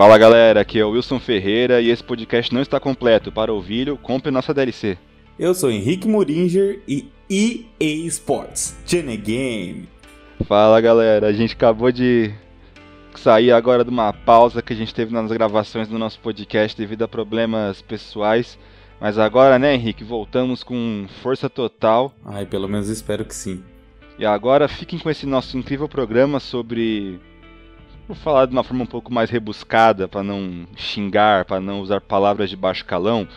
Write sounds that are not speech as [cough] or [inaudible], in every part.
Fala galera, aqui é o Wilson Ferreira e esse podcast não está completo. Para ouvi-lo, compre nossa DLC. Eu sou Henrique Muringer e EA Sports, Gene Game. Fala galera, a gente acabou de sair agora de uma pausa que a gente teve nas gravações do nosso podcast devido a problemas pessoais. Mas agora, né, Henrique, voltamos com força total. Ai, pelo menos espero que sim. E agora fiquem com esse nosso incrível programa sobre. Vou falar de uma forma um pouco mais rebuscada, para não xingar, para não usar palavras de baixo calão.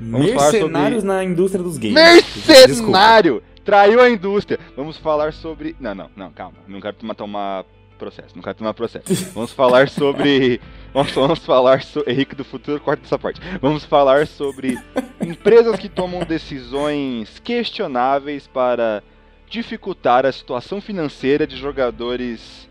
Vamos Mercenários sobre... na indústria dos games. Mercenário! Desculpa. Traiu a indústria. Vamos falar sobre. Não, não, não, calma. Não quero tomar processo, não quero tomar processo. [laughs] Vamos falar sobre. Vamos, vamos falar sobre. Henrique do futuro, corta essa parte. Vamos falar sobre empresas que tomam decisões questionáveis para dificultar a situação financeira de jogadores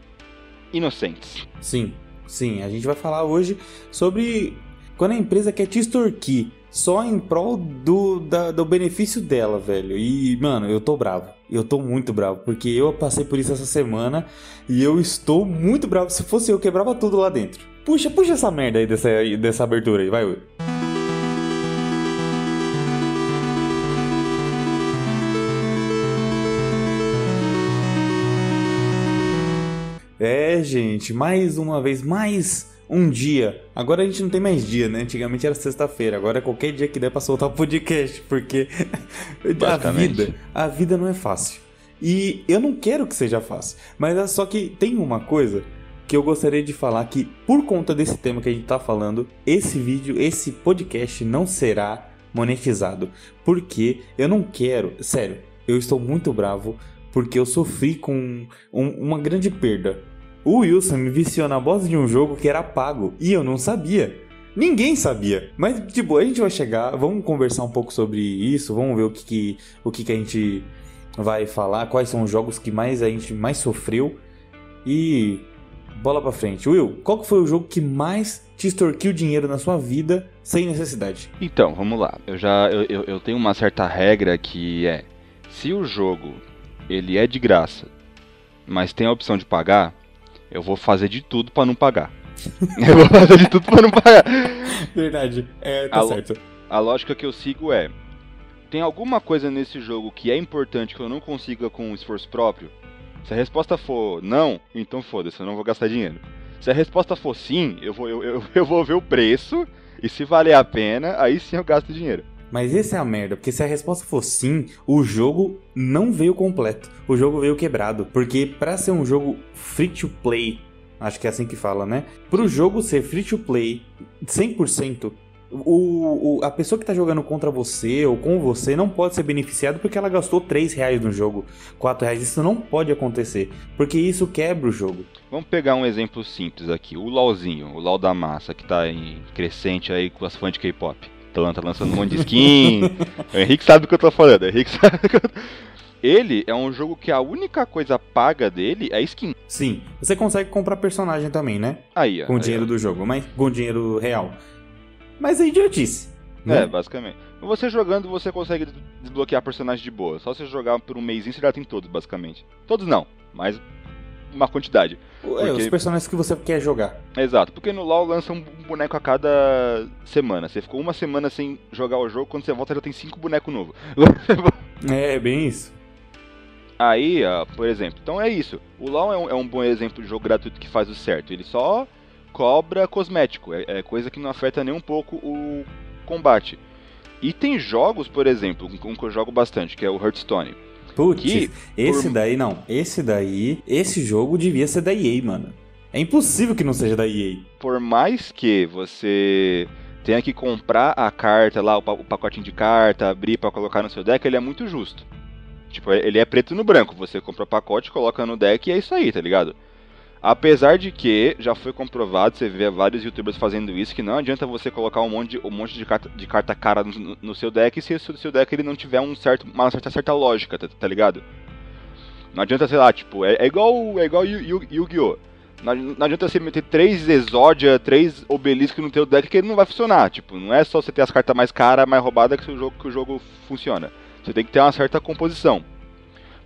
inocentes. Sim, sim. A gente vai falar hoje sobre quando a empresa quer te extorquir só em prol do, da, do benefício dela, velho. E, mano, eu tô bravo. Eu tô muito bravo, porque eu passei por isso essa semana e eu estou muito bravo. Se fosse eu, quebrava tudo lá dentro. Puxa, puxa essa merda aí dessa, dessa abertura aí, vai. É, gente, mais uma vez, mais um dia. Agora a gente não tem mais dia, né? Antigamente era sexta-feira, agora é qualquer dia que der pra soltar o podcast, porque [laughs] a vida, a vida não é fácil. E eu não quero que seja fácil, mas é só que tem uma coisa que eu gostaria de falar que por conta desse tema que a gente tá falando, esse vídeo, esse podcast não será monetizado, porque eu não quero, sério, eu estou muito bravo porque eu sofri com um, uma grande perda o Wilson me viciou na bosta de um jogo que era pago e eu não sabia. Ninguém sabia. Mas, tipo, a gente vai chegar, vamos conversar um pouco sobre isso, vamos ver o que, que o que, que a gente vai falar, quais são os jogos que mais a gente mais sofreu. E bola pra frente. Will, qual foi o jogo que mais te extorquiu dinheiro na sua vida sem necessidade? Então, vamos lá. Eu já eu, eu, eu tenho uma certa regra que é se o jogo ele é de graça, mas tem a opção de pagar, eu vou fazer de tudo para não pagar. [laughs] eu vou fazer de tudo para não pagar. Verdade, é, tá a certo. A lógica que eu sigo é: tem alguma coisa nesse jogo que é importante que eu não consiga com esforço próprio? Se a resposta for não, então foda-se, eu não vou gastar dinheiro. Se a resposta for sim, eu vou, eu, eu, [laughs] eu vou ver o preço, e se valer a pena, aí sim eu gasto dinheiro. Mas essa é a merda, porque se a resposta for sim, o jogo não veio completo. O jogo veio quebrado. Porque para ser um jogo free to play, acho que é assim que fala, né? Pro jogo ser free to play 100%, o, o, a pessoa que tá jogando contra você ou com você não pode ser beneficiada porque ela gastou 3 reais no jogo, 4 reais. Isso não pode acontecer, porque isso quebra o jogo. Vamos pegar um exemplo simples aqui: o LOLzinho, o LOL da massa, que tá em crescente aí com as fãs de K-pop tá lançando um monte de skin. [laughs] o Henrique sabe do que eu tô falando, o Henrique [laughs] sabe que eu tô... Ele é um jogo que a única coisa paga dele é skin. Sim. Você consegue comprar personagem também, né? Aí, ó. Com o dinheiro ó. do jogo, mas com dinheiro real. Mas é idiotice. Né? É, basicamente. Você jogando, você consegue desbloquear personagens de boa. Só você jogar por um mêsinho, você já tem todos, basicamente. Todos não, mas uma quantidade. É, porque... os personagens que você quer jogar. Exato, porque no LoL lança um boneco a cada semana. Você ficou uma semana sem jogar o jogo, quando você volta já tem cinco bonecos novos. [laughs] é, bem isso. Aí, por exemplo, então é isso. O LoL é um, é um, bom exemplo de jogo gratuito que faz o certo. Ele só cobra cosmético, é, é coisa que não afeta nem um pouco o combate. E tem jogos, por exemplo, um que eu jogo bastante, que é o Hearthstone Putz, esse por... daí não. Esse daí, esse jogo devia ser da EA, mano. É impossível que não seja da EA. Por mais que você tenha que comprar a carta lá, o pacotinho de carta, abrir para colocar no seu deck, ele é muito justo. Tipo, ele é preto no branco. Você compra o pacote, coloca no deck e é isso aí, tá ligado? Apesar de que já foi comprovado, você vê vários youtubers fazendo isso, que não adianta você colocar um monte de, um monte de, carta, de carta cara no, no seu deck se o seu deck ele não tiver um certo, uma certa, certa lógica, tá, tá ligado? Não adianta, sei lá, tipo, é, é igual, é igual Yu-Gi-Oh! Não, não, adianta você meter três Exódia, três Obeliscos no teu deck que ele não vai funcionar. Tipo, não é só você ter as cartas mais caras, mais roubadas que o jogo, que o jogo funciona. Você tem que ter uma certa composição.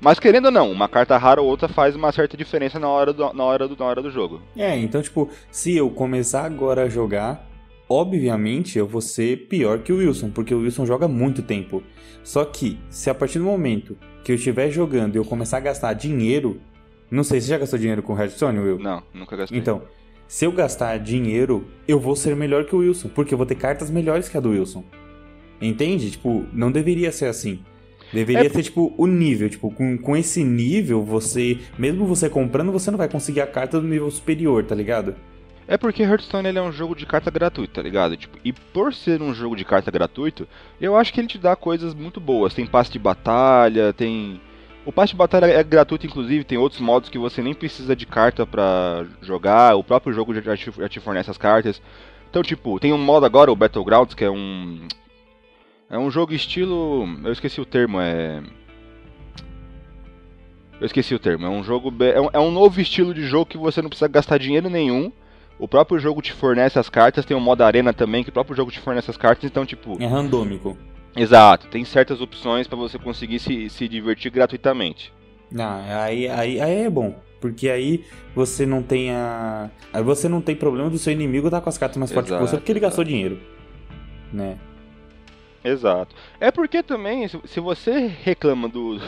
Mas querendo ou não, uma carta rara ou outra faz uma certa diferença na hora do, na hora do, na hora do jogo. É, então, tipo, se eu começar agora a jogar, obviamente eu vou ser pior que o Wilson, porque o Wilson joga muito tempo. Só que, se a partir do momento que eu estiver jogando e eu começar a gastar dinheiro. Não sei, você já gastou dinheiro com Hearthstone, Will? Não, nunca gastei. Então, se eu gastar dinheiro, eu vou ser melhor que o Wilson, porque eu vou ter cartas melhores que a do Wilson. Entende? Tipo, não deveria ser assim. Deveria é... ser, tipo, o nível. Tipo, com, com esse nível, você. Mesmo você comprando, você não vai conseguir a carta do nível superior, tá ligado? É porque Hearthstone ele é um jogo de carta gratuito, tá ligado? Tipo, e por ser um jogo de carta gratuito, eu acho que ele te dá coisas muito boas. Tem passe de batalha, tem. O passe de batalha é gratuito, inclusive, tem outros modos que você nem precisa de carta para jogar, o próprio jogo já te, já te fornece as cartas. Então, tipo, tem um modo agora, o Battlegrounds, que é um. É um jogo estilo. Eu esqueci o termo, é. Eu esqueci o termo. É um jogo. É um, é um novo estilo de jogo que você não precisa gastar dinheiro nenhum. O próprio jogo te fornece as cartas, tem o modo arena também, que o próprio jogo te fornece as cartas, então, tipo. É randômico. Exato, tem certas opções para você conseguir se, se divertir gratuitamente. Ah, aí, aí, aí é bom. Porque aí você não tem a. Aí você não tem problema do seu inimigo estar com as cartas mais fortes que você porque ele gastou dinheiro. Né? Exato. É porque também, se você reclama do,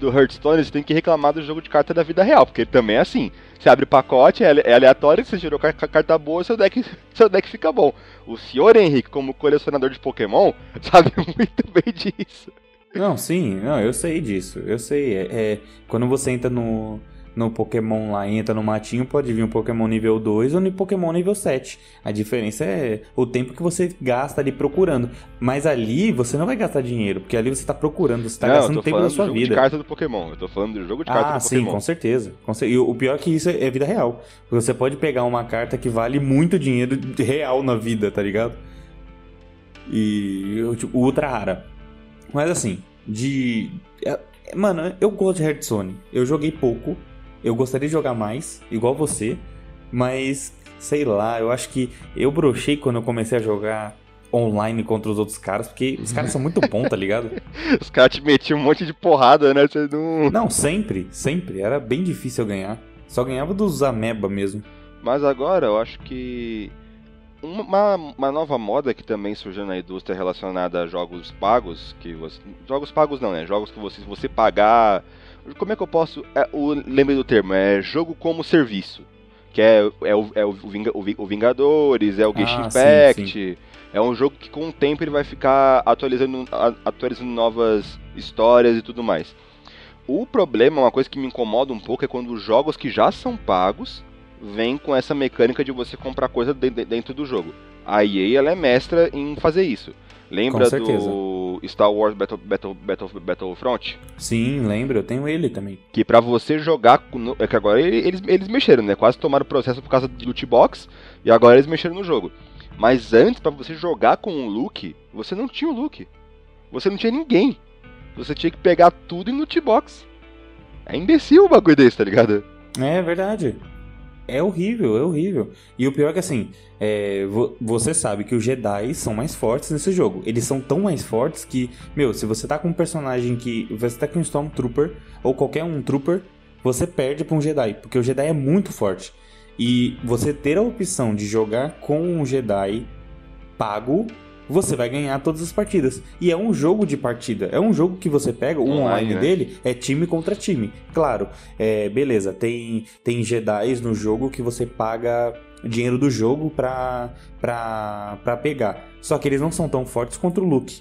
do Hearthstone, você tem que reclamar do jogo de carta da vida real, porque também é assim. Você abre pacote, é, é aleatório, você tirou carta boa, seu deck, [laughs] seu deck fica bom. O senhor Henrique, como colecionador de Pokémon, [laughs] sabe muito bem disso. Não, sim, não, eu sei disso. Eu sei. É, é quando você entra no no Pokémon lá entra no matinho, pode vir um Pokémon nível 2 ou um Pokémon nível 7. A diferença é o tempo que você gasta ali procurando. Mas ali você não vai gastar dinheiro, porque ali você está procurando, você está gastando tempo da sua do vida. jogo de carta do Pokémon. Eu tô falando do jogo de carta ah, do Pokémon. Ah, sim, com certeza. E o pior é que isso é vida real. Você pode pegar uma carta que vale muito dinheiro real na vida, tá ligado? E tipo, ultra rara. Mas assim, de. É, mano, eu gosto de Hearthstone. Eu joguei pouco, eu gostaria de jogar mais, igual você, mas sei lá, eu acho que eu brochei quando eu comecei a jogar online contra os outros caras, porque os caras são muito bons, tá ligado? [laughs] os caras te metiam um monte de porrada, né? Você não... não, sempre, sempre. Era bem difícil eu ganhar. Só ganhava dos ameba mesmo. Mas agora eu acho que uma, uma nova moda que também surgiu na indústria relacionada a jogos pagos, que você, jogos pagos não, né? Jogos que você, se você pagar como é que eu posso. É, o, lembre do termo, é jogo como serviço. Que é, é, o, é o, o Vingadores, é o Genshin ah, Impact. Sim, sim. É um jogo que com o tempo ele vai ficar atualizando, atualizando novas histórias e tudo mais. O problema, uma coisa que me incomoda um pouco, é quando os jogos que já são pagos vêm com essa mecânica de você comprar coisa dentro do jogo. A EA ela é mestra em fazer isso. Lembra do Star Wars Battle, Battle, Battle, Battlefront? Sim, lembro, eu tenho ele também. Que para você jogar. É que agora eles, eles mexeram, né? Quase tomaram o processo por causa de loot box e agora eles mexeram no jogo. Mas antes, para você jogar com o Luke, você não tinha o Luke. Você não tinha ninguém. Você tinha que pegar tudo em loot box. É imbecil o bagulho desse, tá ligado? É verdade é horrível, é horrível. E o pior é que assim, é, vo você sabe que os Jedi são mais fortes nesse jogo. Eles são tão mais fortes que, meu, se você tá com um personagem que. Você tá com um Stormtrooper ou qualquer um Trooper, você perde pra um Jedi, porque o Jedi é muito forte. E você ter a opção de jogar com um Jedi pago você vai ganhar todas as partidas. E é um jogo de partida. É um jogo que você pega, o online, online né? dele é time contra time. Claro, é, beleza, tem, tem Jedi no jogo que você paga dinheiro do jogo pra, pra, pra pegar. Só que eles não são tão fortes contra o Luke.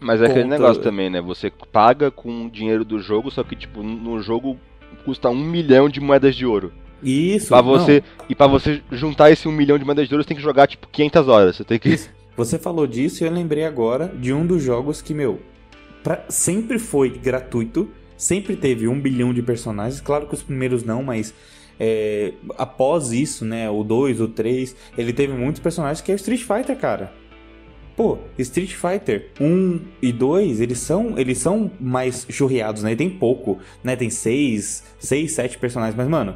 Mas é aquele negócio também, né? Você paga com o dinheiro do jogo, só que, tipo, no jogo custa um milhão de moedas de ouro. Isso. Pra você, e para você juntar esse um milhão de moedas de ouro, você tem que jogar, tipo, 500 horas. Você tem que. Isso. Você falou disso e eu lembrei agora de um dos jogos que, meu, pra, sempre foi gratuito, sempre teve um bilhão de personagens. Claro que os primeiros não, mas é, após isso, né, o 2, o 3, ele teve muitos personagens que é Street Fighter, cara. Pô, Street Fighter 1 e 2, eles são, eles são mais churreados, né? Tem pouco, né? Tem 6, 6, 7 personagens, mas mano,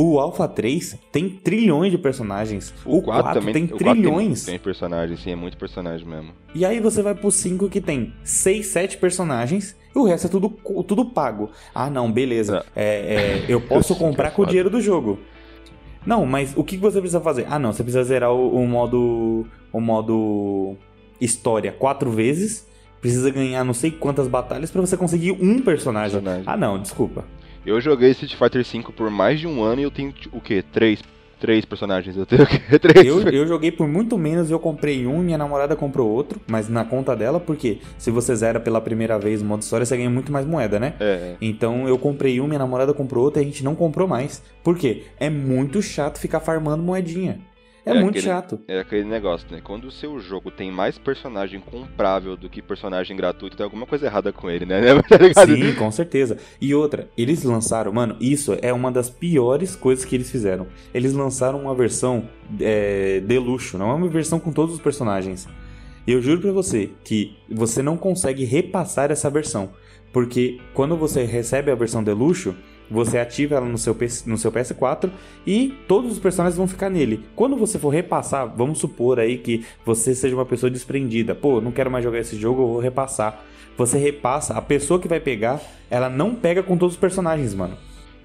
O Alpha 3 tem trilhões de personagens. O, o 4, 4 também, tem o trilhões. 4 tem, tem personagens, sim, é muito personagem mesmo. E aí você vai pro 5 que tem 6, 7 personagens e o resto é tudo, tudo pago. Ah, não, beleza. É, é, eu posso [laughs] comprar com o dinheiro do jogo. Não, mas o que você precisa fazer? Ah, não, você precisa zerar o, o modo. O modo. História quatro vezes. Precisa ganhar não sei quantas batalhas para você conseguir um personagem. personagem. Ah, não, desculpa. Eu joguei Street Fighter V por mais de um ano e eu tenho o quê? Três três personagens. Eu tenho [laughs] três. Eu, eu joguei por muito menos, eu comprei um, minha namorada comprou outro, mas na conta dela, porque se você zera pela primeira vez o modo história, você ganha muito mais moeda, né? É. Então eu comprei um, minha namorada comprou outro e a gente não comprou mais. Por quê? É muito chato ficar farmando moedinha. É, é muito aquele, chato. É aquele negócio, né? Quando o seu jogo tem mais personagem comprável do que personagem gratuito, tem alguma coisa errada com ele, né? [laughs] tá Sim, com certeza. E outra, eles lançaram, mano, isso é uma das piores coisas que eles fizeram. Eles lançaram uma versão é, de luxo, não é uma versão com todos os personagens. E eu juro pra você que você não consegue repassar essa versão. Porque quando você recebe a versão de luxo, você ativa ela no seu, no seu PS4 e todos os personagens vão ficar nele. Quando você for repassar, vamos supor aí que você seja uma pessoa desprendida. Pô, não quero mais jogar esse jogo, eu vou repassar. Você repassa, a pessoa que vai pegar, ela não pega com todos os personagens, mano.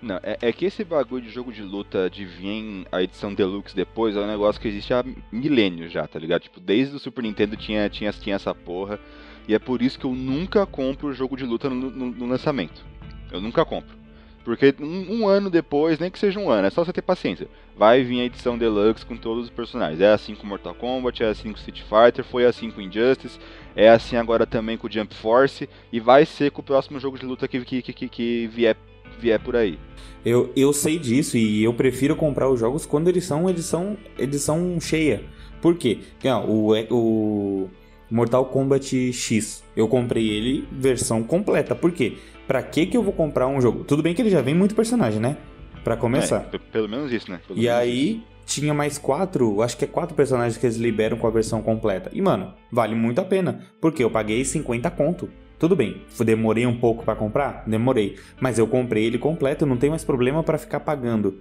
Não, é, é, que esse bagulho de jogo de luta de vir a edição Deluxe depois é um negócio que existe há milênios já, tá ligado? Tipo, desde o Super Nintendo tinha, tinha, tinha essa porra. E é por isso que eu nunca compro jogo de luta no, no, no lançamento. Eu nunca compro. Porque um, um, ano depois, nem que seja um ano, é só você ter paciência. Vai vir a edição Deluxe com todos os personagens. É assim com Mortal Kombat, é assim com Street Fighter, foi assim com Injustice, é assim agora também com Jump Force, e vai ser com o próximo jogo de luta que, que, que, que vier, vier por aí. Eu, eu sei disso e eu prefiro comprar os jogos quando eles são edição, edição cheia. Por quê? Porque, o, o Mortal Kombat X, eu comprei ele versão completa. Por quê? Pra que que eu vou comprar um jogo? Tudo bem que ele já vem muito personagem, né? Pra começar. É, pelo menos isso, né? Pelo e aí, tinha mais quatro, acho que é quatro personagens que eles liberam com a versão completa. E, mano, vale muito a pena. Porque eu paguei 50 conto. Tudo bem, demorei um pouco para comprar? Demorei. Mas eu comprei ele completo, não tem mais problema para ficar pagando.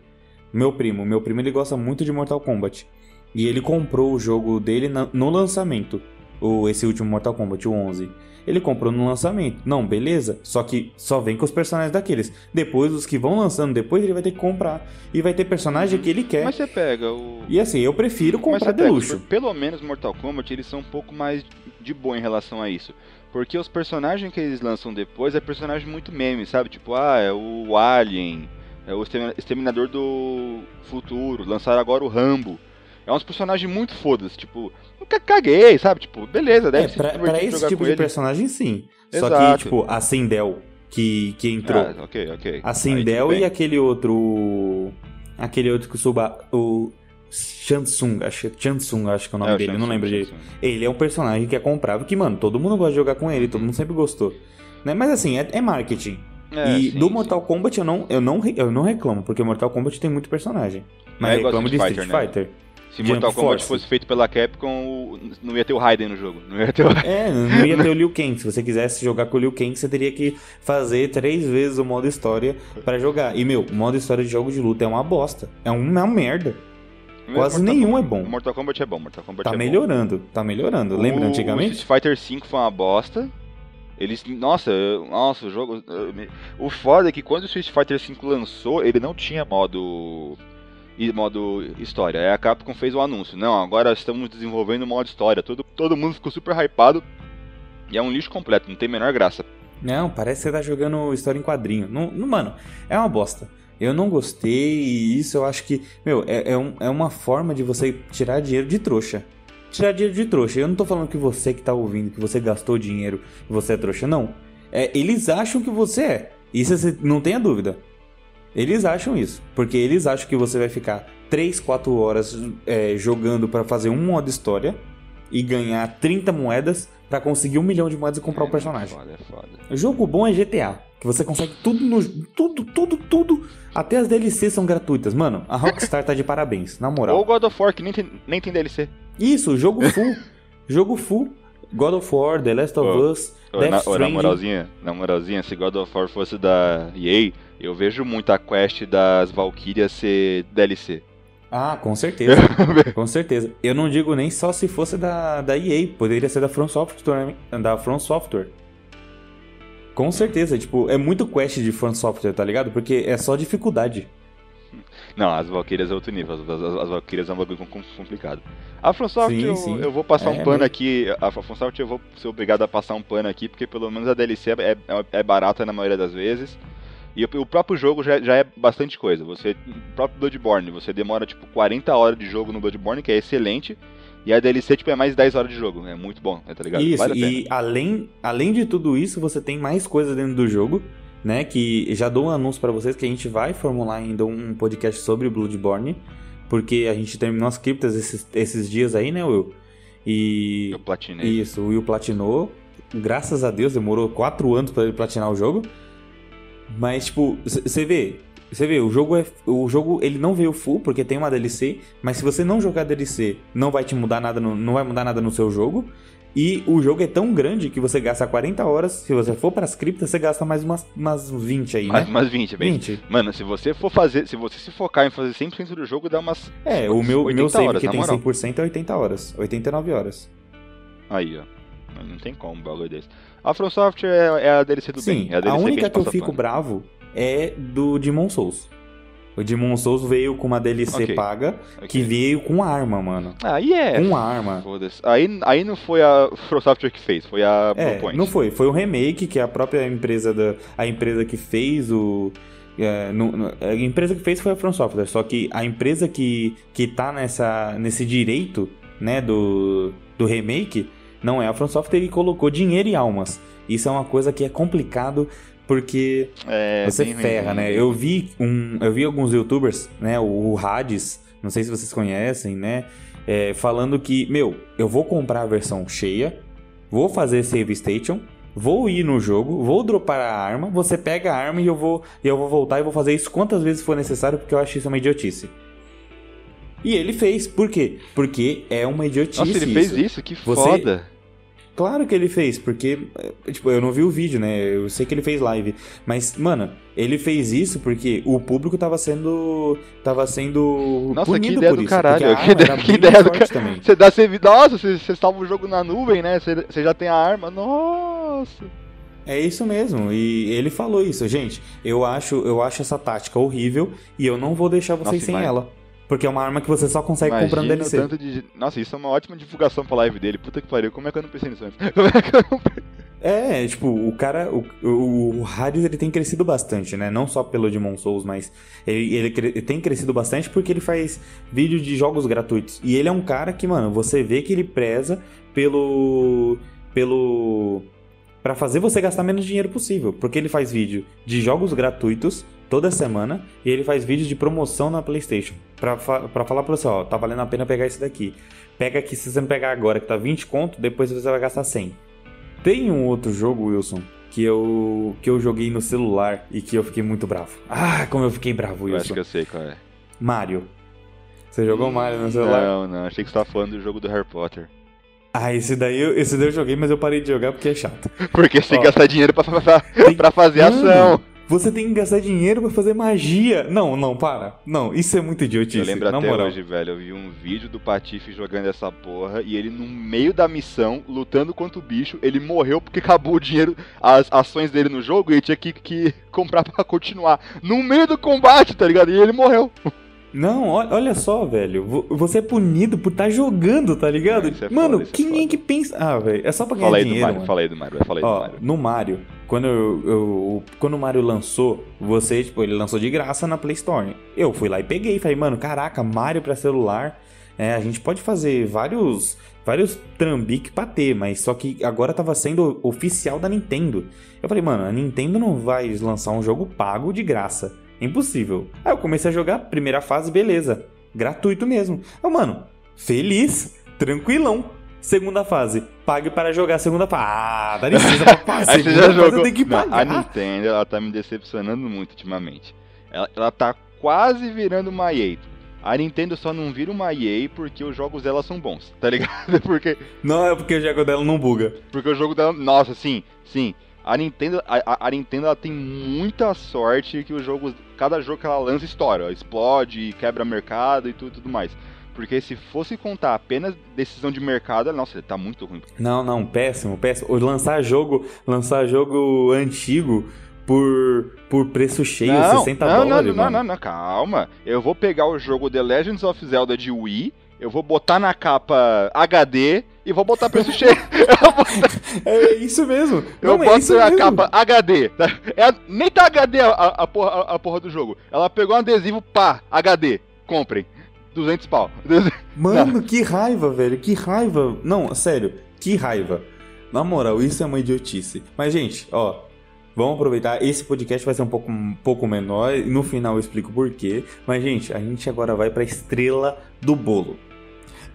Meu primo, meu primo ele gosta muito de Mortal Kombat. E ele comprou o jogo dele no lançamento. O, esse último Mortal Kombat, o 11 ele comprou no lançamento. Não, beleza. Só que só vem com os personagens daqueles. Depois, os que vão lançando depois, ele vai ter que comprar. E vai ter personagem que ele quer. Mas você pega o. E assim, eu prefiro comprar de luxo. Pelo menos Mortal Kombat, eles são um pouco mais de boa em relação a isso. Porque os personagens que eles lançam depois é personagem muito meme, sabe? Tipo, ah, é o Alien, é o Exterminador do Futuro, lançaram agora o Rambo. É uns personagens muito fodas, tipo, nunca caguei, sabe? Tipo, beleza, deve é, ser pra, pra esse tipo de ele. personagem, sim. Exato. Só que, tipo, a Sindel, que, que entrou. Ah, ok, ok. A Sindel e aquele outro. Aquele outro que suba. O. Chansung, acho, Chansung, acho que é o nome é, dele, eu não lembro direito. Ele é um personagem que é comprável, que, mano, todo mundo gosta de jogar com ele, todo mundo sempre gostou. Né? Mas assim, é, é marketing. É, e sim, do Mortal sim. Kombat eu não, eu, não, eu não reclamo, porque Mortal Kombat tem muito personagem. Mas é reclamo de Street Fighter. Né? Se Mortal Kombat fosse feito pela Capcom, não ia ter o Raiden no jogo. Não ia ter o... [laughs] É, não [laughs] ia ter o Liu Kang. Se você quisesse jogar com o Liu Kang, você teria que fazer três vezes o modo história para jogar. E, meu, o modo história de jogo de luta é uma bosta. É uma, é uma merda. Quase Mortal nenhum Kombat, é bom. Mortal Kombat é bom. Mortal Kombat tá é melhorando, bom. tá melhorando. Lembra antigamente? O Street Fighter V foi uma bosta. Eles, nossa, nossa, o jogo, o foda é que quando o Street Fighter V lançou, ele não tinha modo e modo história. Aí a Capcom fez o anúncio. Não, agora estamos desenvolvendo o modo história. Todo, todo mundo ficou super hypado. E é um lixo completo, não tem a menor graça. Não, parece que você tá jogando história em quadrinho. Não, não, mano, é uma bosta. Eu não gostei e isso eu acho que, meu, é, é, um, é uma forma de você tirar dinheiro de trouxa. Tirar dinheiro de trouxa. Eu não tô falando que você que tá ouvindo, que você gastou dinheiro, que você é trouxa, não. É, eles acham que você é. Isso você não tenha dúvida. Eles acham isso, porque eles acham que você vai ficar 3, 4 horas é, jogando para fazer um modo história e ganhar 30 moedas para conseguir um milhão de moedas e comprar o é, um personagem. É foda, é foda. O jogo bom é GTA, que você consegue tudo no tudo, tudo, tudo, até as DLCs são gratuitas. Mano, a Rockstar tá de parabéns, na moral. Ou God of War que nem tem, nem tem DLC. Isso, jogo full. [laughs] jogo full. God of War, The Last of Ô, Us, Ô, Death na, ô, na moralzinha, na moralzinha, se God of War fosse da EA, eu vejo muito a quest das Valkyrias ser DLC. Ah, com certeza. [laughs] com certeza. Eu não digo nem só se fosse da, da EA, poderia ser da From Software, da From Software. Com certeza, tipo, é muito quest de From Software, tá ligado? Porque é só dificuldade. Não, as Valkyrias é outro nível, as, as, as Valkyrias é um bagulho com- complicado. A From Software, Sim, eu, sim. eu vou passar É, um pano aqui, a From Software eu vou ser obrigado a passar um pano aqui, porque pelo menos a DLC é, é, é barata na maioria das vezes. E o, próprio jogo já, já é bastante coisa. Você, o próprio Bloodborne, você demora tipo 40 horas de jogo no Bloodborne, que é excelente. E a DLC tipo, é mais 10 horas de jogo. É muito bom, tá ligado? Isso, vale e além, além de tudo isso, você tem mais coisas dentro do jogo, né? Que já dou um anúncio pra vocês que a gente vai formular ainda um podcast sobre Bloodborne, porque a gente terminou as criptas esses, esses dias aí, né, Will? E. Eu platinei. Isso, o Will platinou. Graças a Deus, demorou 4 anos pra ele platinar o jogo. Mas, tipo, você vê. Você vê, o jogo é. O jogo ele não veio full porque tem uma DLC, mas se você não jogar DLC, não vai te mudar nada, no, não vai mudar nada no seu jogo. E o jogo é tão grande que você gasta 40 horas. Se você for para as criptas, você gasta mais umas, umas 20 aí, Mais né? umas 20, bem. 20. Mano, se você for fazer, se você se focar em fazer 100% do jogo, dá umas É, o meu, 80 meu save horas, que tem moral. 100% é 80 horas. 89 horas. Aí, ó. Não tem como um bagulho desse. A From Software é, é a DLC do Sim, bem. É a, a única que, que eu fico bravo é do Demon Souls. O Demon Souls veio com uma DLC Ok. paga Ok. que veio com arma, mano. Aí é. Com arma. Foda-se. Aí, aí não foi a From Software que fez, foi a É, Bluepoint. não foi. Foi o remake que a própria empresa da a empresa que fez o é, no- no- a empresa que fez foi a From Software, só que a empresa que, que tá nessa, nesse direito né, do, do remake não é a From Software e colocou dinheiro e almas. Isso é uma coisa que é complicado porque É, você bem ferra, né? Eu vi um, eu vi alguns youtubers, né? O, o Hades, não sei se vocês conhecem, né? é, falando que, meu, eu vou comprar a versão cheia, vou fazer save station, vou ir no jogo, vou dropar a arma, você pega a arma e eu vou, e eu vou voltar e vou fazer isso quantas vezes for necessário, porque eu acho isso uma idiotice. E ele fez, por quê? Porque é uma idiotice. Nossa, ele fez isso, que Você- foda. Claro que ele fez, porque, é, tipo, eu não vi o vídeo, né? Eu sei que ele fez live. Mas, mano, ele fez isso porque o público tava sendo. tava sendo. Nossa, que punido ideia por do isso, caralho. Que ideia, que ideia do caralho. Você dá save. Nossa, você, você salva o jogo na nuvem, né? Você, você já tem a arma. Nossa. É isso mesmo, e ele falou isso, gente. Eu acho, eu acho essa tática horrível e eu não vou deixar vocês Nossa, sem vai. ela. Porque é uma arma que você só consegue comprando Imagina o DLC. tanto de. Nossa, isso é uma ótima divulgação pra live dele. Puta que pariu. Como é que eu não pensei nisso antes? [laughs] Como é que eu não É, tipo, o cara, o, o, o Hades ele tem crescido bastante, né? Não só pelo Demon Souls, mas ele, ele, tem crescido bastante porque ele faz vídeo de jogos gratuitos. E ele é um cara que, mano, você vê que ele preza pelo. pelo. Pra fazer você gastar menos dinheiro possível. Porque ele faz vídeo de jogos gratuitos toda semana e ele faz vídeos de promoção na PlayStation. Pra falar pra você, ó, tá valendo a pena pegar esse daqui. Pega aqui, se você não pegar agora que tá 20 conto, depois você vai gastar 100. Tem um outro jogo, Wilson, que eu, que eu joguei no celular e que eu fiquei muito bravo. Ah, como eu fiquei bravo, Eu acho Wilson. que eu sei qual é. Mario. Você jogou Mario no celular? Não, não. Achei que você tava falando do jogo do Harry Potter. Ah, esse daí, eu, esse daí eu joguei, mas eu parei de jogar porque é chato. [laughs] Porque você tem que gastar dinheiro pra, pra, pra fazer ação. Você tem que gastar dinheiro pra fazer magia. Não, não, para. Não, isso é muito idiotice. Eu lembro na até moral. hoje, velho. Eu vi um vídeo do Patife jogando essa porra e ele, no meio da missão, lutando contra o bicho, ele morreu porque acabou o dinheiro, as ações dele no jogo e ele tinha que, que [laughs] comprar pra continuar. No meio do combate, tá ligado? E ele morreu. Não, ó- olha só, velho. vo- Você é punido por estar jogando, tá ligado? É foda, mano, é quem é foda. que pensa. Ah, velho, é só pra ganhar Fala aí do dinheiro. Mario, mano. fala aí do Mario, fala aí do Ó, Mario. no Mario, quando eu, eu- quando o Mario lançou, você, tipo, ele lançou de graça na Play Store. Eu fui lá e peguei, falei, mano, caraca, Mario pra celular, é, a gente pode fazer vários vários trambique pra ter, mas só que agora tava sendo oficial da Nintendo. Eu falei, mano, a Nintendo não vai lançar um jogo pago de graça. Impossível. Aí eu comecei a jogar, primeira fase, beleza. Gratuito mesmo. Eu, mano, feliz, tranquilão. Segunda fase, pague para jogar a segunda fase. Ah, dá licença, [laughs] papai. Aí você já jogou. tenho que Não, a pagar. Nintendo, ela tá me decepcionando muito ultimamente. Ela, ela tá quase virando uma EA. A Nintendo só não vira uma EA porque os jogos dela são bons, tá ligado? [laughs] Porque. Não, é porque o jogo dela não buga. Porque o jogo dela. Nossa, sim, sim. A Nintendo, a, a Nintendo ela tem muita sorte que os jogos. Cada jogo que ela lança estoura, explode, quebra mercado e tudo, tudo mais. Porque se fosse contar apenas decisão de mercado, nossa, tá muito ruim. Não, não, péssimo, péssimo. Lançar jogo, lançar jogo antigo por, por preço cheio, não, 60 não, dólares. Não, não, não, não, calma. Eu vou pegar o jogo The Legends of Zelda de Wii, eu vou botar na capa HD e vou botar preço [laughs] cheio. Botar... É isso mesmo. Eu não, é boto é a mesmo. capa HD. Tá? É, nem tá HD a, a, porra, a, a porra do jogo. Ela pegou um adesivo, pá, HD. Comprem. 200 pau. [laughs] Mano, não. que raiva, velho. Que raiva. Não, sério, que raiva. Na moral, isso é uma idiotice. Mas, gente, ó, Vamos aproveitar. Esse podcast vai ser um pouco, um pouco menor e no final eu explico por quê. Mas, gente, a gente agora vai pra estrela do bolo.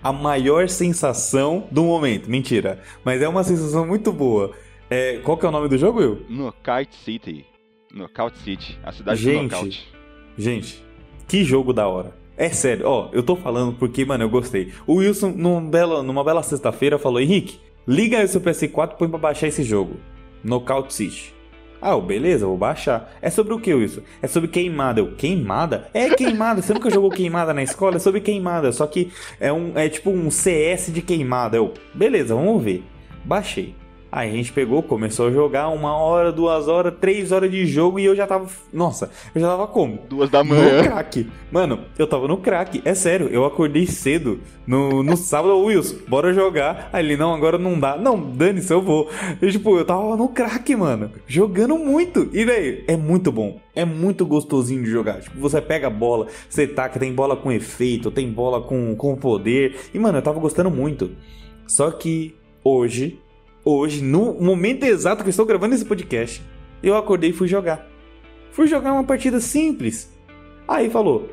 A maior sensação do momento. Mentira. Mas é uma sensação muito boa. É, qual que é o nome do jogo, Will? Knockout City. Knockout City. A cidade gente, do Knockout. Gente, que jogo da hora. É sério, ó, eu tô falando porque, mano, eu gostei. O Wilson, num bela, numa bela sexta-feira, falou: Henrique, liga aí o seu PS4 e põe pra baixar esse jogo. Knockout City. Ah, beleza, vou baixar. É sobre o que isso? É sobre queimada. Eu, queimada? É queimada. Você nunca jogou queimada na escola? É sobre queimada. Só que é um é tipo um CS de queimada. Eu, beleza, vamos ver. Baixei. Aí a gente pegou, começou a jogar uma hora, duas horas, três horas de jogo e eu já tava. Nossa, eu já tava como? Duas da manhã. No crack. Mano, eu tava no crack. É sério, eu acordei cedo no, no sábado. Wilson, bora jogar. Aí ele, não, agora não dá. Não, dane-se, eu vou. E, tipo, eu tava no crack, mano. Jogando muito. E, velho, é muito bom. É muito gostosinho de jogar. Tipo, você pega a bola, você taca, tem bola com efeito, tem bola com, com poder. E, mano, eu tava gostando muito. Só que hoje hoje, no momento exato que eu estou gravando esse podcast, eu acordei e fui jogar. Fui jogar uma partida simples. Aí falou: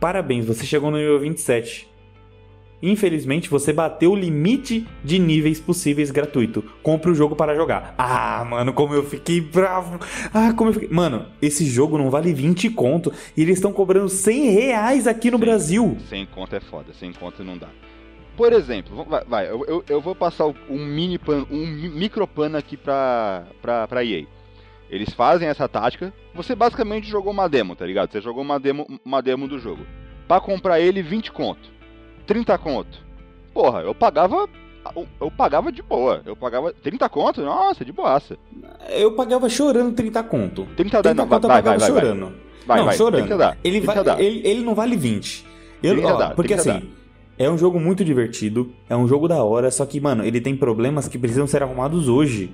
Parabéns, você chegou no nível 27. Infelizmente, você bateu o limite de níveis possíveis gratuito. Compre o jogo para jogar. Ah, mano, como eu fiquei bravo. Ah, como eu fiquei. Mano, esse jogo não vale 20 conto. E eles estão cobrando 100 reais aqui no Brasil. 100 conto é foda, 100 conto não dá. Por exemplo, vai, vai eu, eu, eu, vou passar um mini pan, um micro pano aqui pra, pra, pra EA. Eles fazem essa tática. Você basicamente jogou uma demo, tá ligado? Você jogou uma demo, uma demo do jogo. Pra comprar ele, 20 conto. 30 conto. Porra, eu pagava. Eu pagava de boa. Eu pagava 30 conto? Nossa, de boaça. Eu pagava chorando 30 conto. 30, 30 não, conto vai, eu pagava vai, vai, chorando. Vai, não, vai, chorando. Dá, ele, vai, ele, ele não vale 20. Eu, ó, dá, porque assim. É um jogo muito divertido, é um jogo da hora, só que, mano, ele tem problemas que precisam ser arrumados hoje.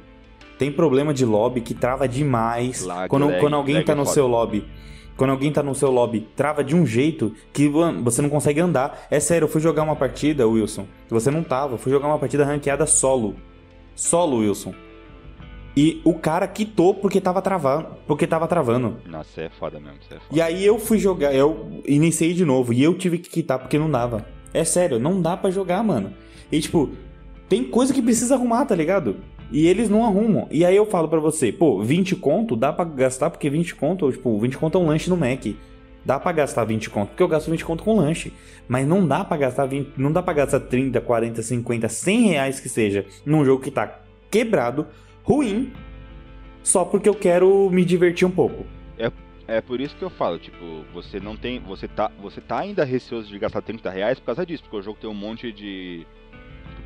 Tem problema de lobby que trava demais. Lag, quando, lag, quando alguém lag tá no foda. seu lobby. Quando alguém tá no seu lobby, trava de um jeito que você não consegue andar. É sério, eu fui jogar uma partida, Wilson. Você não tava, eu fui jogar uma partida ranqueada solo. Solo, Wilson. E o cara quitou porque tava travando. Porque tava travando. Nossa, é foda mesmo. É foda. E aí eu fui jogar, eu iniciei de novo. E eu tive que quitar porque não dava. É sério, não dá para jogar, mano. E tipo, tem coisa que precisa arrumar, tá ligado? E eles não arrumam. E aí eu falo para você, pô, 20 conto dá para gastar porque 20 conto, tipo, 20 conto é um lanche no Mac. Dá para gastar 20 conto, porque eu gasto 20 conto com lanche. Mas não dá para gastar 20, não dá para gastar 30, 40, 50, 100 reais que seja num jogo que tá quebrado, ruim, só porque eu quero me divertir um pouco. É por isso que eu falo, tipo, você não tem. Você tá, você tá ainda receoso de gastar 30 reais por causa disso, porque o jogo tem um monte de,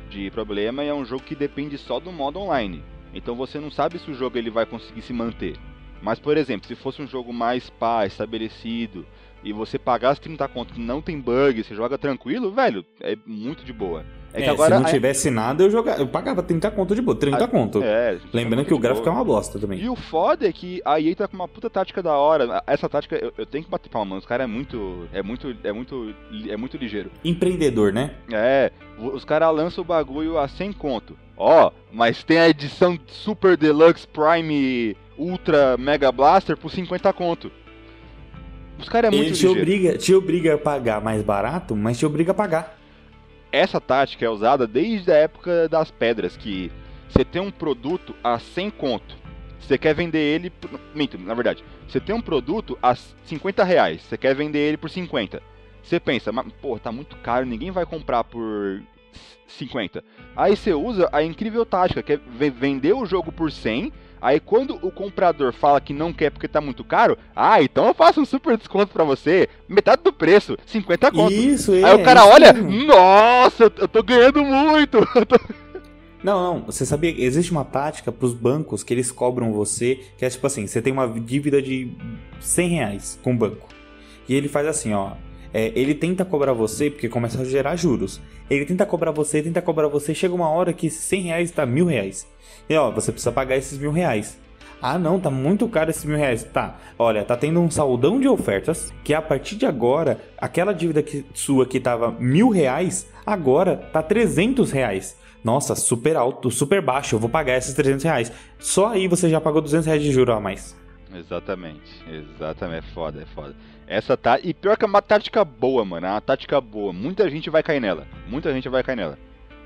de problema e é um jogo que depende só do modo online. Então você não sabe se o jogo ele vai conseguir se manter. Mas, por exemplo, se fosse um jogo mais pá, estabelecido, e você pagasse 30 conto que não tem bug, você joga tranquilo, velho, é muito de boa. É, é agora, se não tivesse nada, eu jogava, eu pagava 30 conto de boa, 30 a, conto. É, Lembrando que o gráfico boa. é uma bosta também. E o foda é que a EA tá com uma puta tática da hora. Essa tática, eu, eu tenho que bater palma, mano. Os caras é muito, é muito, é muito, é muito ligeiro. Empreendedor, né? É, os caras lançam o bagulho a 100 conto. Ó, mas tem a edição Super Deluxe Prime Ultra Mega Blaster por 50 conto. Os caras é muito Ele te obriga, te obriga a pagar mais barato, mas te obriga a pagar essa tática é usada desde a época das pedras, que você tem um produto a 100 conto, você quer vender ele, minto, na verdade, você tem um produto a 50 reais, você quer vender ele por 50. Você pensa, mas, pô, tá muito caro, ninguém vai comprar por 50. Aí você usa a incrível tática, que é vender o jogo por 100. Aí quando o comprador fala que não quer porque tá muito caro, ah, então eu faço um super desconto para você, metade do preço, 50 conto. Isso, é. Aí o cara olha, mesmo. nossa, eu tô ganhando muito. [laughs] Não, não, você sabia que existe uma tática pros bancos que eles cobram você, que é tipo assim, você tem uma dívida de 100 reais com o banco. E ele faz assim, ó, é, ele tenta cobrar você, porque começa a gerar juros. Ele tenta cobrar você, tenta cobrar você, chega uma hora que 100 reais tá mil reais. E ó, você precisa pagar esses mil reais. Ah, não, tá muito caro esses mil reais. Tá, olha, tá tendo um saldão de ofertas que a partir de agora, aquela dívida que, sua que tava mil reais, agora tá 300 reais. Nossa, super alto, super baixo, eu vou pagar esses 300 reais. Só aí você já pagou 200 reais de juros a mais. Exatamente, exatamente, é foda, é foda. Essa tá. E pior que é uma tática boa, mano. É uma tática boa. Muita gente vai cair nela. Muita gente vai cair nela.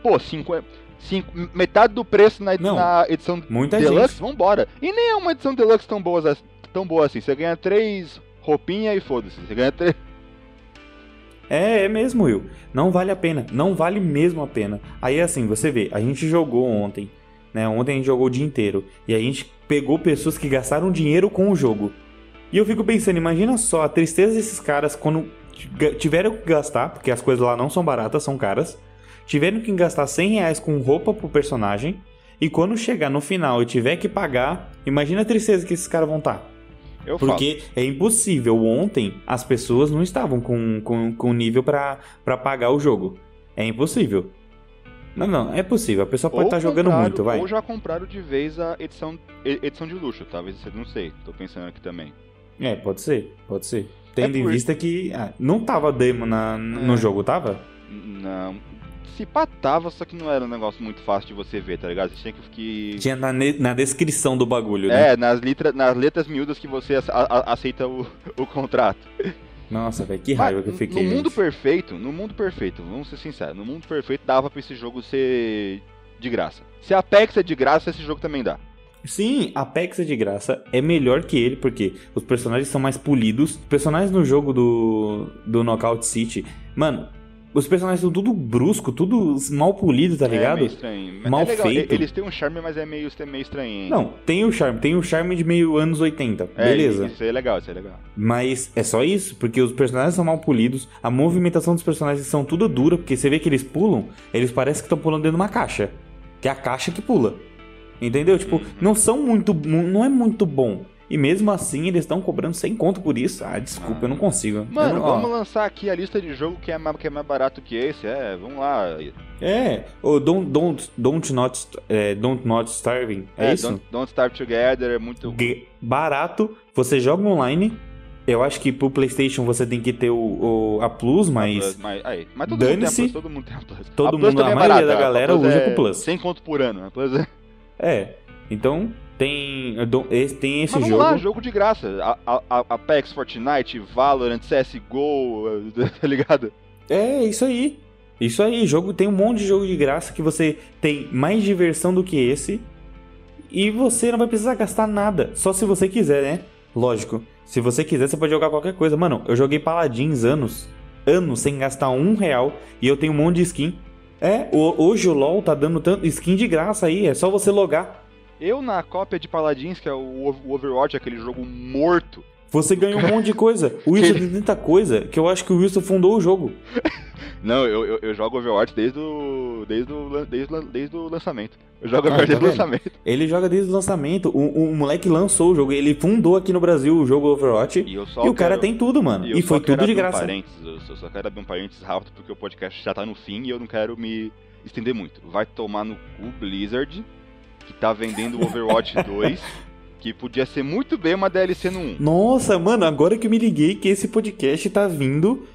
Pô, 50. Cinco, metade do preço na, Não, na edição muita Deluxe, gente. vambora. E nem é uma edição Deluxe tão boa, tão boa assim. Você ganha três roupinhas e foda-se. Você ganha três. É, é mesmo, Will. Não vale a pena. Não vale mesmo a pena. Aí assim, você vê, a gente jogou ontem. Né? Ontem a gente jogou o dia inteiro. E a gente pegou pessoas que gastaram dinheiro com o jogo. E eu fico pensando, imagina só a tristeza desses caras quando tiveram que gastar, porque as coisas lá não são baratas, são caras. Tiveram que gastar 100 reais com roupa pro personagem. E quando chegar no final e tiver que pagar, imagina a tristeza que esses caras vão estar. Tá. Eu Porque é impossível. Ontem as pessoas não estavam com, com, com nível para pagar o jogo. É impossível. Não, não, é possível. A pessoa pode estar tá jogando muito, vai. Ou já compraram de vez a edição, edição de luxo, talvez você não sei. Tô pensando aqui também. É, pode ser, pode ser. Tendo é por... em vista que ah, não tava demo na, no é. jogo, tava? Não. Se pá, tava, só que não era um negócio muito fácil de você ver, tá ligado? Você tinha que. que... Tinha na, na descrição do bagulho, né? É, nas, litra, nas letras miúdas que você a, a, aceita o, [laughs] o contrato. Nossa, velho, que raiva Mas, que eu fiquei. No mundo perfeito, no mundo perfeito, vamos ser sinceros, no mundo perfeito dava pra esse jogo ser de graça. Se a Apex é de graça, esse jogo também dá. Sim, Apex é de graça, é melhor que ele, porque os personagens são mais polidos. Os personagens no jogo do, do Knockout City, mano, os personagens são tudo brusco, tudo mal polido, tá ligado? É meio estranho. Mal é feito. Eles têm um charme, mas é meio, é meio estranho. Não, tem o charme, tem o charme de meio anos 80, é, beleza. Isso é legal, isso é legal. Mas é só isso, porque os personagens são mal polidos, a movimentação dos personagens são tudo dura, porque você vê que eles pulam, eles parecem que estão pulando dentro de uma caixa. Que é a caixa que pula. Entendeu? Tipo, não são muito. Não é muito bom. E mesmo assim, eles estão cobrando sem conto por isso. Ah, desculpa, ah. eu não consigo. Mano, não, vamos lançar aqui a lista de jogo que é, mais, que é mais barato que esse. É, vamos lá. É, o Don't, don't, don't, not, é, don't Not Starving. É, é isso? Don't, don't Starve Together é muito. Barato, você joga online. Eu acho que pro PlayStation você tem que ter o, o a Plus, mas. A Plus, mas, aí, mas todo, mundo tem a Plus, todo mundo tem a Plus. Todo a Plus mundo, a é maioria da galera usa é com Plus. 100 conto por ano. A Plus é. É. Então, tem, tem esse Mas jogo. lá, jogo de graça. A, a, Apex, Fortnite, Valorant, CSGO, [laughs] tá ligado? É, isso aí. Isso aí, jogo tem um monte de jogo de graça que você tem mais diversão do que esse. E você não vai precisar gastar nada, só se você quiser, né? Lógico. Se você quiser, você pode jogar qualquer coisa. Mano, eu joguei Paladins anos, anos sem gastar um real e eu tenho um monte de skin. É, hoje o LoL tá dando tanto skin de graça aí, é só você logar. Eu na cópia de Paladins, que é o Overwatch, aquele jogo morto. Você ganhou um monte de coisa. [laughs] O Wilson tem tanta coisa que eu acho que o Wilson fundou o jogo. [laughs] Não, eu, eu, eu, jogo Overwatch desde o, desde, o, desde, o, desde o lançamento. Eu jogo ah, Overwatch tá desde o lançamento. Ele joga desde o lançamento. O, o, moleque lançou o jogo. Ele fundou aqui no Brasil o jogo Overwatch. E, e o quero, cara tem tudo, mano. E, e foi tudo de graça. Um eu só quero abrir um parênteses rápido porque o podcast já tá no fim e eu não quero me estender muito. Vai tomar no cu Blizzard, que tá vendendo o Overwatch [laughs] 2. Que podia ser muito bem uma DLC no 1. Nossa, mano, agora que eu me liguei que esse podcast tá vindo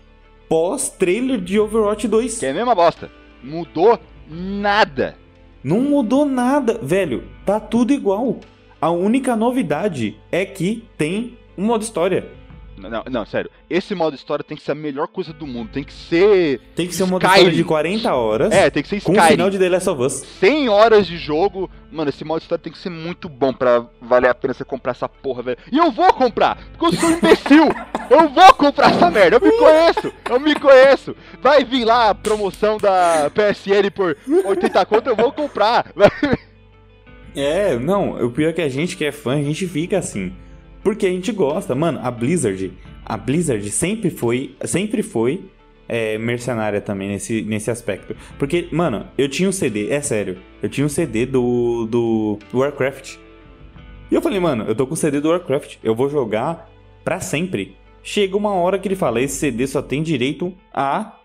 pós-trailer de Overwatch 2. Que é a mesma bosta. Mudou nada. Não mudou nada, velho. Tá tudo igual. A única novidade é que tem um modo história. Não, não, sério. Esse modo história tem que ser a melhor coisa do mundo. Tem que ser. Tem que ser um modo história de 40 horas. É, tem que ser Skyrim. Com o final de The Last of Us. 100 horas de jogo. Mano, esse modo história tem que ser muito bom pra valer a pena você comprar essa porra, velho. E eu vou comprar! Porque eu sou um [laughs] imbecil! eu vou comprar essa merda! Eu me conheço! Eu me conheço! Vai vir lá a promoção da PSN por 80 conto, eu vou comprar! [laughs] é, não, o pior é que a gente que é fã, a gente fica assim. Porque a gente gosta. Mano, a Blizzard, a Blizzard sempre foi, sempre foi é, mercenária também nesse, nesse aspecto. Porque, mano, eu tinha um CD, é sério, eu tinha um CD do, do Warcraft. E eu falei, mano, eu tô com o CD do Warcraft, eu vou jogar pra sempre. Chega uma hora que ele fala, esse CD só tem direito a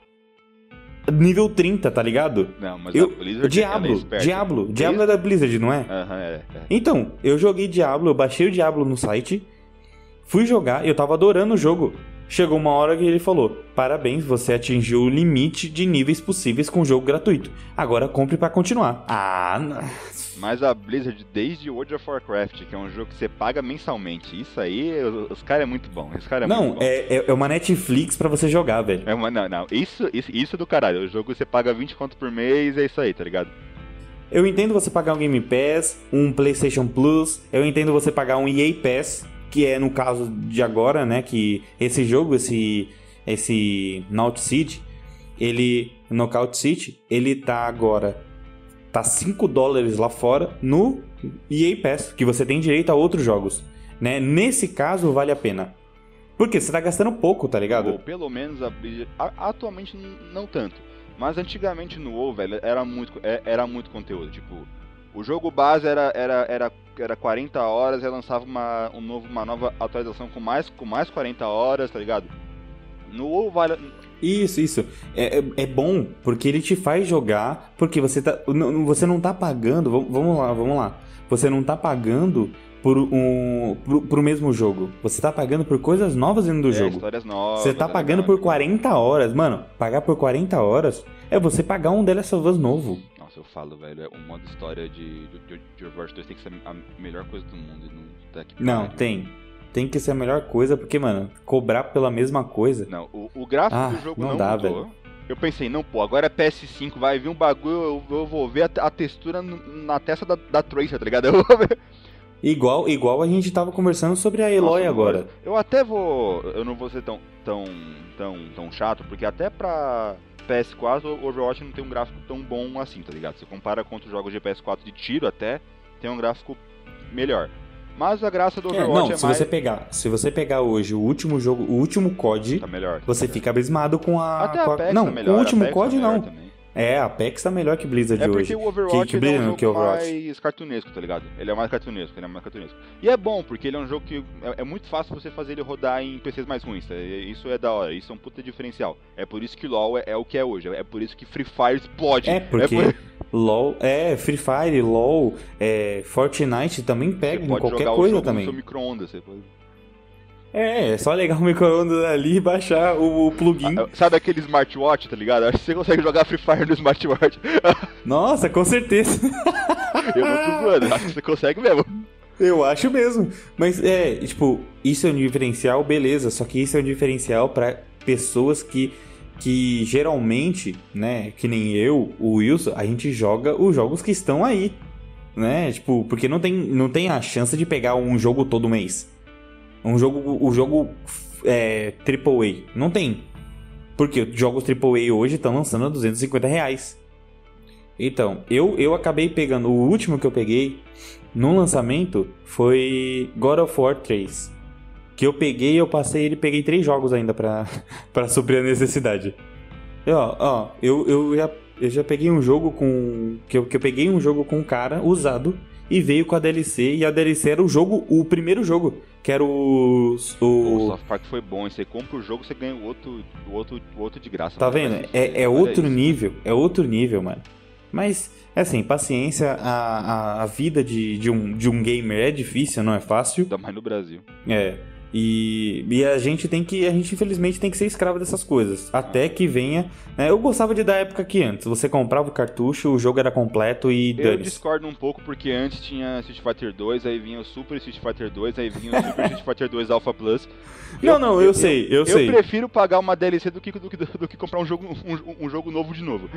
nível 30, tá ligado? Não, mas eu, a Blizzard Diablo, é Diablo, Diablo é da Blizzard, não é? Aham, uhum, é, é. Então, eu joguei Diablo, eu baixei o Diablo no site, fui jogar e eu tava adorando o jogo. Chegou uma hora que ele falou: Parabéns, você atingiu o limite de níveis possíveis com o jogo gratuito. Agora compre para continuar. Ah, não. Mas a Blizzard, desde World of Warcraft, que é um jogo que você paga mensalmente, isso aí, os, os caras é muito bom. Esse cara é não, muito bom. É, é uma Netflix para você jogar, velho. É uma, não, não. Isso, isso, isso é do caralho. O jogo você paga 20 conto por mês, é isso aí, tá ligado? Eu entendo você pagar um Game Pass, um PlayStation Plus, eu entendo você pagar um EA Pass que é no caso de agora, né, que esse jogo, esse esse Naut City, ele Knockout City, ele tá agora tá 5 dólares lá fora no EA Pass, que você tem direito a outros jogos, né? Nesse caso vale a pena. Porque você tá gastando pouco, tá ligado? Ou pelo menos a, atualmente não tanto. Mas antigamente no WoW, velho, era muito, é, era muito conteúdo. Tipo, o jogo base era, era, era, era 40 horas, e lançava uma, um novo, uma nova atualização com mais, com mais 40 horas, tá ligado? No WoW vale... Isso, isso. É, é, é, bom porque ele te faz jogar, porque você, tá, não, você não tá pagando. Vamos lá, vamos lá. Você não tá pagando por um pro, pro mesmo jogo. Você tá pagando por coisas novas dentro do é, jogo. Histórias novas. Você tá é pagando por 40 horas. Mano, pagar por 40 horas é você pagar um The Last of Us novo eu falo, velho, é um modo história de, de, de Overwatch 2 tem que ser a melhor coisa do mundo. Não, tá não tem. Tem que ser a melhor coisa, porque, mano, cobrar pela mesma coisa. Não, o, o gráfico ah, do jogo não, não dá, mudou. Velho. Eu pensei, não, pô, agora é PS5, vai vir um bagulho, eu, eu vou ver a, a textura na testa da, da Tracer, tá ligado? [laughs] Eu vou ver. Igual, igual a gente tava conversando sobre a Eloy Nossa, agora. Eu até vou. Eu não vou ser tão, tão, tão, tão chato, porque até pra PS4, o Overwatch não tem um gráfico tão bom assim, tá ligado? Você compara com outros jogos de PS4 de tiro até, tem um gráfico melhor. Mas a graça do Overwatch é, não, é se mais... você pegar, se você pegar hoje o último jogo, o último COD, tá melhor, tá você melhor. fica abismado com a, até com a não, tá melhor, o último Apex COD tá não. Também. É, a Apex tá melhor que Blizzard é hoje. É porque o Overwatch que, que é um jogo mais cartunesco, tá ligado? Ele é mais cartunesco, ele é mais cartunesco. E é bom, porque ele é um jogo que é, é, muito fácil você fazer ele rodar em PCs mais ruins, tá? Isso é da hora, isso é um puta diferencial. É por isso que LoL é, é o que é hoje, é por isso que Free Fire explode. É, porque... É por... LOL, é, Free Fire, LOL, é, Fortnite também pega em qualquer coisa também. No seu micro-ondas, você pode... É, é só ligar o micro-ondas ali e baixar o, o plugin. Ah, sabe aquele smartwatch, tá ligado? Acho que você consegue jogar Free Fire no smartwatch. [laughs] Nossa, com certeza. Eu não tô zoando, acho que você consegue mesmo. Eu acho mesmo. Mas é, tipo, isso é um diferencial, beleza. Só que isso é um diferencial para pessoas que, que geralmente, né, que nem eu, o Wilson, a gente joga os jogos que estão aí. Né? Tipo, porque não tem, não tem a chance de pegar um jogo todo mês. Um jogo, o jogo é, AAA. Não tem. Porque jogos AAA hoje estão lançando a 250 reais. Então, eu, eu acabei pegando. O último que eu peguei no lançamento foi God of War 3. Que eu peguei eu passei ele peguei três jogos ainda pra, [laughs] pra suprir a necessidade. E, ó, ó, eu, eu, já, eu já peguei um jogo com. Que eu, que eu peguei um jogo com um cara usado e veio com a DLC. E a DLC era o jogo, o primeiro jogo, que era o. O, o South Park foi bom. Você compra o jogo, você ganha o outro, o outro, o outro de graça. Tá vendo? É, é outro isso. nível, é outro nível, mano. Mas, é assim, paciência, a, a, a vida de, de, um, de um gamer é difícil, não é fácil. Ainda mais no Brasil. É. E, e a gente tem que, a gente infelizmente tem que ser escravo dessas coisas. Até que venha. Né? Eu gostava de dar época que antes. Você comprava o cartucho, o jogo era completo e Eu discordo um pouco porque antes tinha Street Fighter 2, aí vinha o Super Street Fighter 2, aí vinha o Super [laughs] Street Fighter 2 Alpha Plus. Não, eu, não, eu, eu sei, eu, eu sei. Eu prefiro pagar uma DLC do que, do que, do que comprar um jogo, um, um, jogo novo de novo.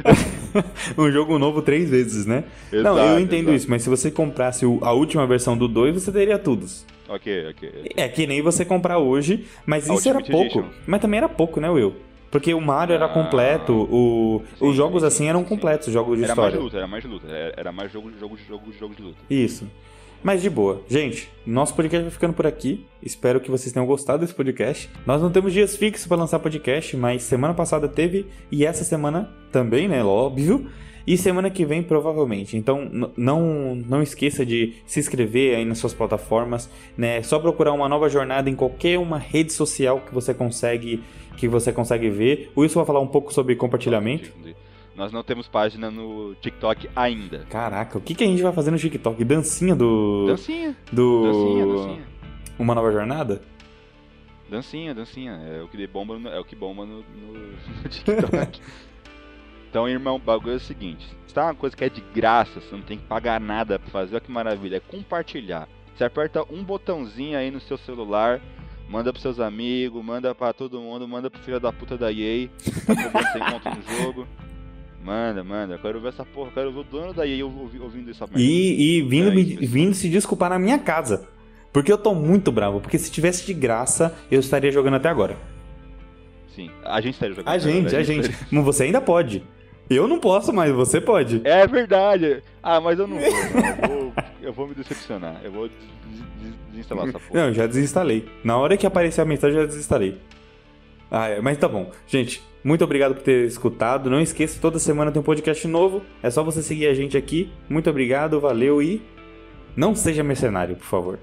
[laughs] um jogo novo três vezes, né? Exato, não, eu entendo exato. isso, mas se você comprasse a última versão do 2, você teria todos. Ok, ok. É que nem você comprar hoje, mas isso era pouco. Edition. Mas também era pouco, né, Will? Porque o Mario ah, era completo, o, sim, os jogos sim, assim eram completos, os jogos de era história. Era mais luta, era mais luta, era mais jogo, jogo, jogo, jogo de luta. Isso. Mas de boa. Gente, nosso podcast vai ficando por aqui. Espero que vocês tenham gostado desse podcast. Nós não temos dias fixos para lançar podcast, mas semana passada teve e essa semana também, né? Óbvio. E semana que vem, provavelmente. Então, não, não esqueça de se inscrever aí nas suas plataformas, né? É só procurar uma nova jornada em qualquer uma rede social que você consegue que você consegue ver. O Wilson vai falar um pouco sobre compartilhamento. Nós não temos página no TikTok ainda. Caraca, o que, que a gente vai fazer no TikTok? Dancinha do. Dancinha. Do. Dancinha, dancinha. Uma nova jornada? Dancinha, dancinha. É o que bomba no, é o que bomba no, no, no [laughs] TikTok. [laughs] Então, irmão, o bagulho é o seguinte: se tá uma coisa que é de graça, você não tem que pagar nada pra fazer, olha que maravilha, é compartilhar. Você aperta um botãozinho aí no seu celular, manda pros seus amigos, manda pra todo mundo, manda pro filho da puta da EA, tá cobrando 100 conto no jogo. Manda, manda, eu quero ver essa porra, eu quero ver o dono da EA ouvindo essa merda. E, e vindo, é, me, vindo se desculpar na minha casa. Porque eu tô muito bravo, porque se tivesse de graça, eu estaria jogando até agora. Sim, a gente estaria jogando. A gente, a gente. Mas você ainda pode. Eu não posso, mas você pode. É verdade. Ah, mas eu não vou. [laughs] eu, vou eu vou me decepcionar. Eu vou desinstalar essa porra. Não, já desinstalei. Na hora que aparecer a mensagem, eu já desinstalei. Ah, é, mas tá bom. Gente, muito obrigado por ter escutado. Não esqueça, toda semana tem um podcast novo. É só você seguir a gente aqui. Muito obrigado, valeu e não seja mercenário, por favor.